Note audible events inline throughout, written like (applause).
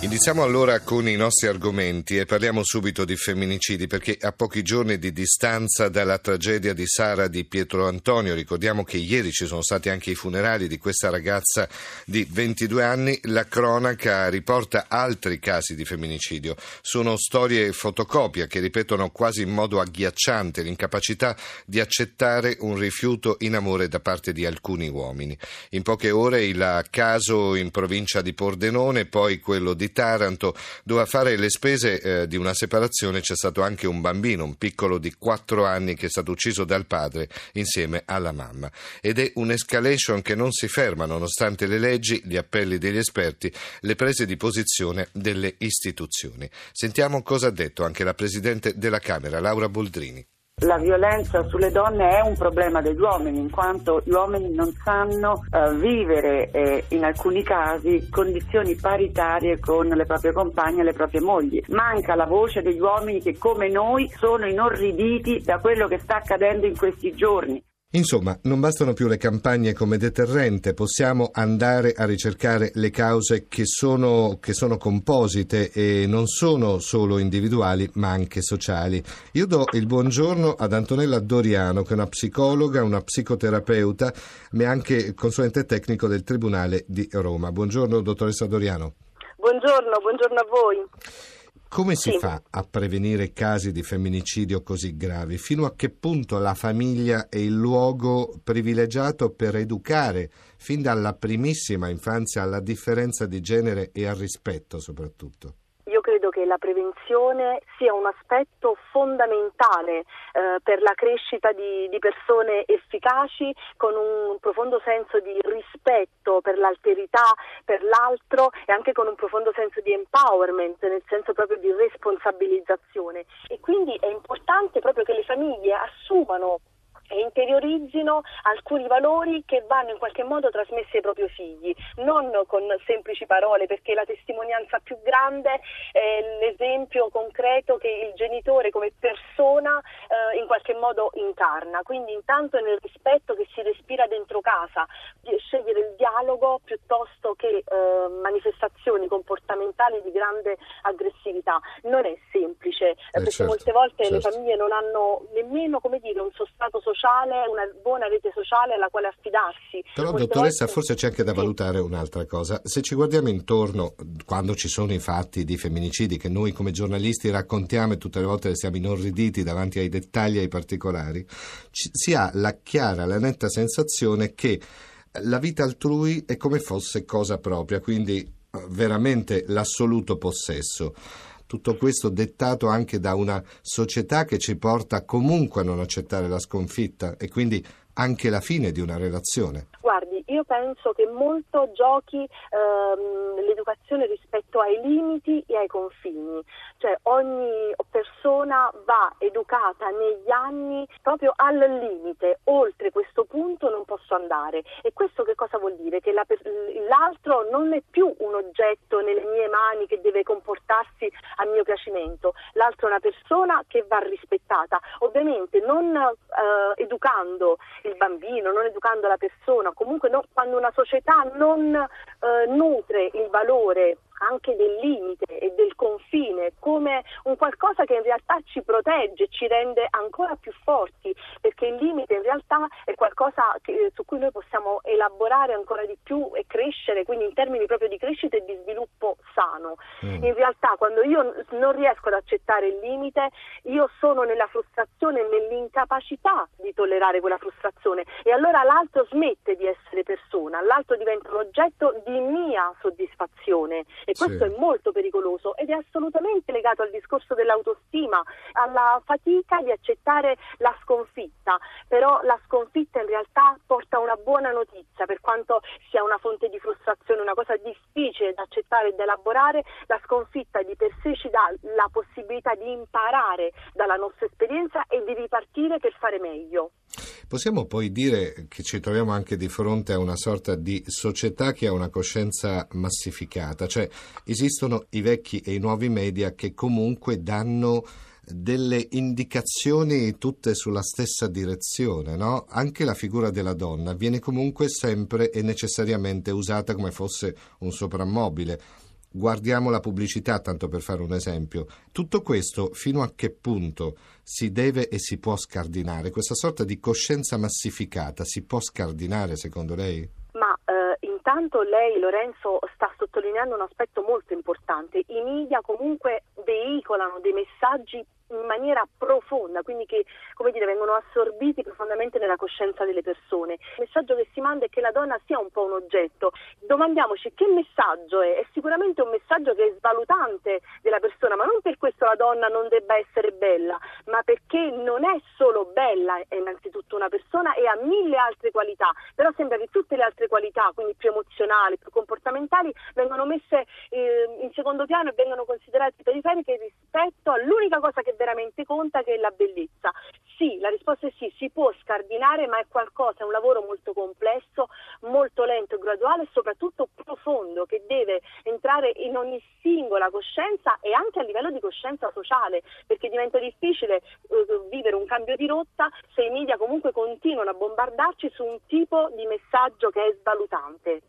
Iniziamo allora con i nostri argomenti e parliamo subito di femminicidi perché a pochi giorni di distanza dalla tragedia di Sara di Pietro Antonio, ricordiamo che ieri ci sono stati anche i funerali di questa ragazza di 22 anni, la cronaca riporta altri casi di femminicidio. Sono storie fotocopia che ripetono quasi in modo agghiacciante l'incapacità di accettare un rifiuto in amore da parte di alcuni uomini. In poche ore il caso in provincia di Pordenone, poi quello di Taranto, dove a fare le spese eh, di una separazione c'è stato anche un bambino, un piccolo di 4 anni che è stato ucciso dal padre insieme alla mamma. Ed è un'escalation che non si ferma nonostante le leggi, gli appelli degli esperti, le prese di posizione delle istituzioni. Sentiamo cosa ha detto anche la Presidente della Camera, Laura Boldrini. La violenza sulle donne è un problema degli uomini, in quanto gli uomini non sanno uh, vivere eh, in alcuni casi condizioni paritarie con le proprie compagne e le proprie mogli. Manca la voce degli uomini che come noi sono inorriditi da quello che sta accadendo in questi giorni. Insomma, non bastano più le campagne come deterrente, possiamo andare a ricercare le cause che sono, che sono, composite e non sono solo individuali ma anche sociali. Io do il buongiorno ad Antonella Doriano, che è una psicologa, una psicoterapeuta, ma è anche consulente tecnico del Tribunale di Roma. Buongiorno, dottoressa Doriano. Buongiorno, buongiorno a voi. Come si sì. fa a prevenire casi di femminicidio così gravi? Fino a che punto la famiglia è il luogo privilegiato per educare fin dalla primissima infanzia alla differenza di genere e al rispetto soprattutto? Credo che la prevenzione sia un aspetto fondamentale eh, per la crescita di, di, persone efficaci con un profondo senso di rispetto per l'alterità, per l'altro e anche con un profondo senso di empowerment, nel senso proprio di responsabilizzazione. E quindi è importante proprio che le famiglie assumano e interiorizzino alcuni valori che vanno in qualche modo trasmessi ai propri figli, non con semplici parole, perché la testimonianza più grande è l'esempio concreto che il genitore come persona eh, in qualche modo incarna. Quindi intanto nel rispetto che si respira dentro casa, scegliere il dialogo piuttosto che eh, manifestazioni comportamentali di grande aggressività. Non è semplice, eh, perché certo, molte volte certo. le famiglie non hanno nemmeno come dire, un sostrato sociale una buona rete sociale alla quale affidarsi. Però dottoressa volte... forse c'è anche da valutare un'altra cosa. Se ci guardiamo intorno, quando ci sono i fatti di femminicidi che noi come giornalisti raccontiamo e tutte le volte siamo inorriditi davanti ai dettagli e ai particolari, ci, si ha la chiara, la netta sensazione che la vita altrui è come fosse cosa propria, quindi eh, veramente l'assoluto possesso. Tutto questo dettato anche da una società che ci porta comunque a non accettare la sconfitta e quindi anche la fine di una relazione. Guardi, io penso che molto giochi ehm, l'educazione rispetto ai limiti e ai confini, cioè ogni persona va educata negli anni proprio al limite, oltre questo punto non posso andare. E questo che cosa vuol dire? Che la, l'altro non è più un oggetto nelle mie mani che deve comportarsi a mio piacimento, l'altro è una persona che va rispettata, ovviamente non eh, educando il bambino, non educando la persona, comunque no, quando una società non eh, nutre il valore anche del limite e del confine come un qualcosa che in realtà ci protegge, ci rende ancora più forti, perché il limite in realtà è qualcosa che, su cui noi possiamo elaborare ancora di più e crescere, quindi in termini proprio di crescita e di sviluppo sano. Mm. In realtà quando io non riesco ad accettare il limite, io sono nella frustrazione e nell'incapacità di tollerare quella frustrazione e allora l'altro smette di essere persona, l'altro diventa un oggetto di mia soddisfazione e questo sì. è molto pericoloso ed è assolutamente legato al discorso dell'autostima, alla fatica di accettare la sconfitta, però la sconfitta in realtà porta una buona notizia, per quanto sia una fonte di frustrazione, una cosa difficile da accettare e da elaborare, la sconfitta di per sé ci dà la possibilità di imparare dalla nostra esperienza e di ripartire per fare meglio. Possiamo poi dire che ci troviamo anche di fronte a una sorta di società che ha una coscienza massificata, cioè esistono i vecchi e i nuovi media che comunque danno delle indicazioni tutte sulla stessa direzione, no? Anche la figura della donna viene comunque sempre e necessariamente usata come fosse un soprammobile. Guardiamo la pubblicità, tanto per fare un esempio. Tutto questo fino a che punto si deve e si può scardinare? Questa sorta di coscienza massificata si può scardinare secondo lei? Ma eh, intanto lei, Lorenzo, sta sottolineando un aspetto molto importante. I media comunque veicolano dei messaggi in maniera profonda, quindi che dire, vengono assorbiti profondamente nella coscienza delle persone. Il messaggio che si manda è che la donna sia un po' un oggetto. Domandiamoci che messaggio è? È sicuramente un messaggio che è svalutante della persona, ma non per questo la donna non debba essere bella, ma perché non è solo bella, è innanzitutto una persona e ha mille altre qualità, però sembra che tutte le altre qualità, quindi più emozionali, più comportamentali, vengono messe eh, in secondo piano e vengono considerate periferiche rispetto all'unica cosa che veramente conta che è la bellezza. Sì, la risposta è sì, si può scardinare, ma è qualcosa, è un lavoro molto complesso, molto lento e graduale e soprattutto profondo che deve entrare in ogni singola coscienza e anche a livello di coscienza sociale, perché diventa difficile vivere un cambio di rotta se i media comunque continuano a bombardarci su un tipo di messaggio che è svalutante.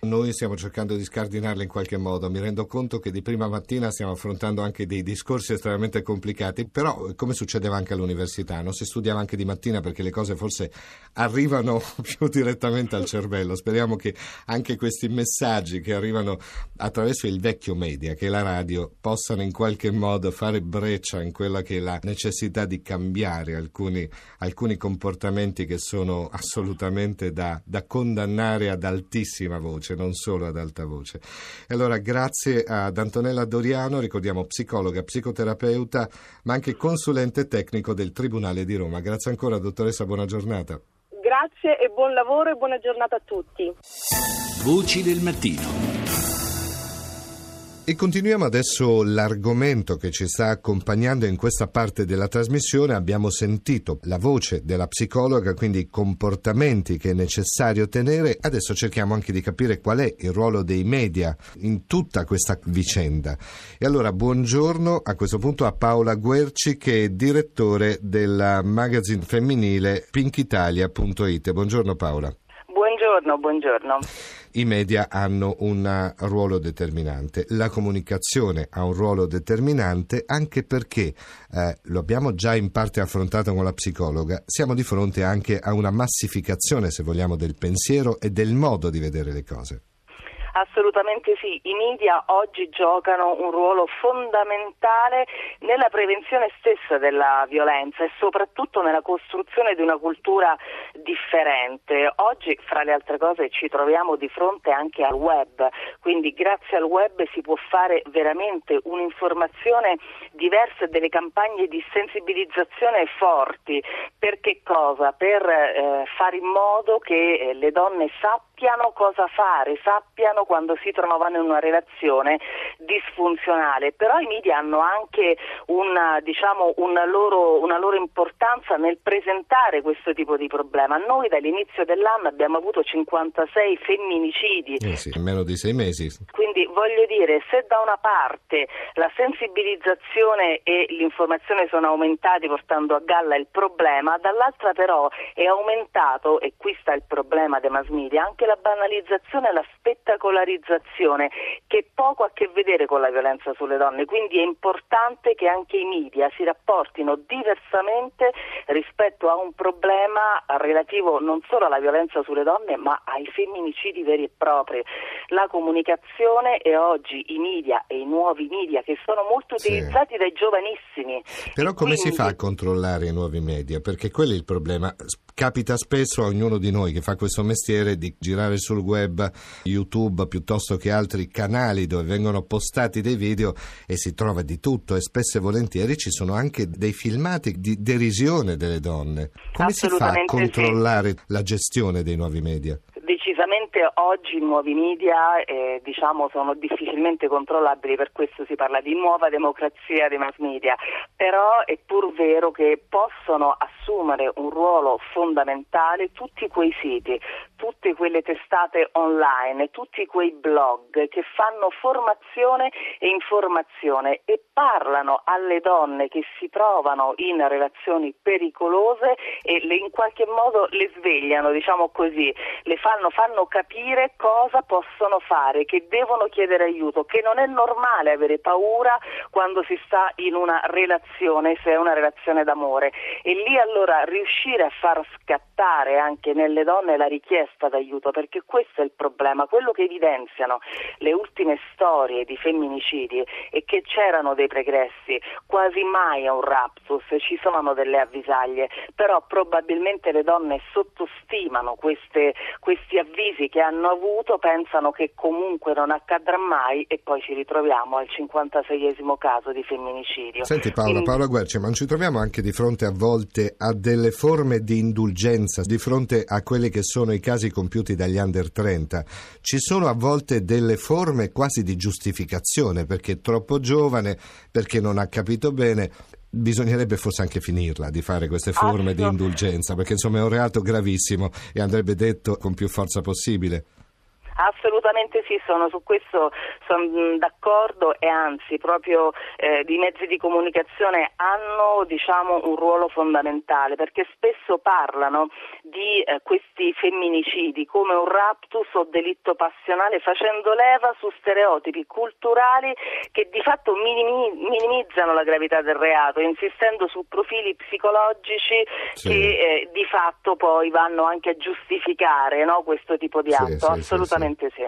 Noi stiamo cercando di scardinarle in qualche modo, mi rendo conto che di prima mattina stiamo affrontando anche dei discorsi estremamente complicati, però come succedeva anche all'università, non si studiava anche di mattina perché le cose forse arrivano (laughs) più direttamente al cervello. Speriamo che anche questi messaggi che arrivano attraverso il vecchio media, che è la radio, possano in qualche modo fare breccia in quella che è la necessità di cambiare alcuni, alcuni comportamenti che sono assolutamente da, da condannare ad altissima voce non solo ad alta voce. E allora grazie ad Antonella Doriano, ricordiamo psicologa, psicoterapeuta, ma anche consulente tecnico del Tribunale di Roma. Grazie ancora dottoressa, buona giornata. Grazie e buon lavoro e buona giornata a tutti. Voci del mattino. E continuiamo adesso l'argomento che ci sta accompagnando in questa parte della trasmissione. Abbiamo sentito la voce della psicologa, quindi i comportamenti che è necessario tenere. Adesso cerchiamo anche di capire qual è il ruolo dei media in tutta questa vicenda. E allora buongiorno a questo punto a Paola Guerci che è direttore del magazine femminile pinkitalia.it. Buongiorno Paola. Buongiorno, buongiorno. I media hanno un ruolo determinante, la comunicazione ha un ruolo determinante anche perché, eh, lo abbiamo già in parte affrontato con la psicologa, siamo di fronte anche a una massificazione, se vogliamo, del pensiero e del modo di vedere le cose. Assolutamente sì, i media oggi giocano un ruolo fondamentale nella prevenzione stessa della violenza e soprattutto nella costruzione di una cultura differente. Oggi, fra le altre cose, ci troviamo di fronte anche al web, quindi grazie al web si può fare veramente un'informazione diversa e delle campagne di sensibilizzazione forti. Per che cosa? Per eh, fare in modo che eh, le donne sappiano cosa fare, sappiano quando si trovano in una relazione disfunzionale, però i media hanno anche una, diciamo, una, loro, una loro importanza nel presentare questo tipo di problema. Noi dall'inizio dell'anno abbiamo avuto 56 femminicidi. Eh sì, in meno di sei mesi. Quindi voglio dire, se da una parte la sensibilizzazione e l'informazione sono aumentati portando a galla il problema, dall'altra però è aumentato, e qui sta il problema dei mass media, anche la banalizzazione la spettacolarità polarizzazione che poco ha a che vedere con la violenza sulle donne, quindi è importante che anche i media si rapportino diversamente rispetto a un problema relativo non solo alla violenza sulle donne ma ai femminicidi veri e propri. La comunicazione e oggi i media e i nuovi media che sono molto utilizzati sì. dai giovanissimi. Però come quindi... si fa a controllare i nuovi media? Perché quello è il problema. Capita spesso a ognuno di noi che fa questo mestiere di girare sul web, YouTube, piuttosto che altri canali dove vengono postati dei video e si trova di tutto e spesso e volentieri ci sono anche dei filmati di derisione delle donne. Come si fa a controllare sì. la gestione dei nuovi media? Decisamente oggi i nuovi media eh, diciamo, sono difficilmente controllabili, per questo si parla di nuova democrazia dei mass media, però è pur vero che possono assumere un ruolo fondamentale tutti quei siti, tutte quelle testate online, tutti quei blog che fanno formazione e informazione e parlano alle donne che si trovano in relazioni pericolose e le, in qualche modo le svegliano, diciamo così, le fanno, fanno capire cosa possono fare, che devono chiedere aiuto, che non è normale avere paura quando si sta in una relazione, se è una relazione d'amore. E lì allora riuscire a far scattare anche nelle donne la richiesta d'aiuto, perché questo è il problema, quello che evidenziano le ultime storie di femminicidi è che c'erano dei pregressi, quasi mai a un raptus, ci sono delle avvisaglie, però probabilmente le donne sottostimano queste, questi avvisi che hanno avuto, pensano che comunque non accadrà mai e poi ci ritroviamo al 56esimo caso di femminicidio. Senti Paola, Quindi... Paola Guerci, ma non ci troviamo anche di fronte a volte a delle forme di indulgenza, di fronte a quelli che sono i casi compiuti dagli under 30? Ci sono a volte delle forme quasi di giustificazione perché è troppo giovane, perché non ha capito bene bisognerebbe forse anche finirla di fare queste forme di indulgenza, perché insomma è un reato gravissimo e andrebbe detto con più forza possibile. Assolutamente sì, sono su questo sono d'accordo e anzi proprio eh, i mezzi di comunicazione hanno diciamo, un ruolo fondamentale perché spesso parlano di eh, questi femminicidi come un raptus o delitto passionale facendo leva su stereotipi culturali che di fatto minimizzano la gravità del reato, insistendo su profili psicologici sì. che eh, di fatto poi vanno anche a giustificare no, questo tipo di atto. Sì, Assolutamente Assolutamente sì.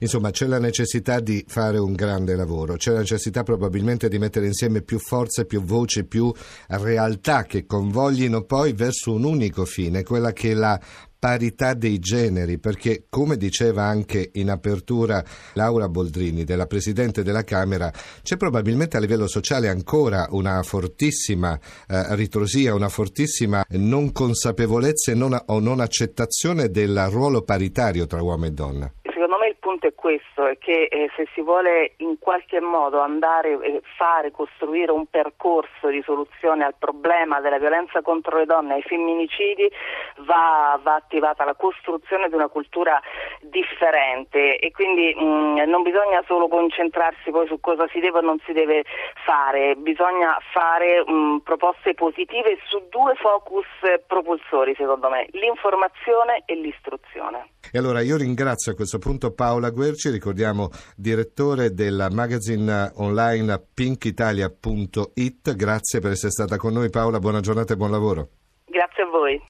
Insomma, c'è la necessità di fare un grande lavoro, c'è la necessità probabilmente di mettere insieme più forze, più voci, più realtà che convoglino poi verso un unico fine, quella che la parità dei generi, perché come diceva anche in apertura Laura Boldrini, della Presidente della Camera, c'è probabilmente a livello sociale ancora una fortissima eh, ritrosia, una fortissima non consapevolezza non, o non accettazione del ruolo paritario tra uomo e donna punto è questo, è che eh, se si vuole in qualche modo andare e fare, costruire un percorso di soluzione al problema della violenza contro le donne e ai femminicidi, va, va attivata la costruzione di una cultura differente e quindi mh, mm, non bisogna solo concentrarsi poi su cosa si deve o non si deve fare, bisogna fare mh, mm, proposte positive su due focus propulsori secondo me, l'informazione e l'istruzione. E allora io ringrazio a questo punto Paola Guerci, ricordiamo direttore del magazine online pinkitalia.it. Grazie per essere stata con noi Paola, buona giornata e buon lavoro. Grazie a voi.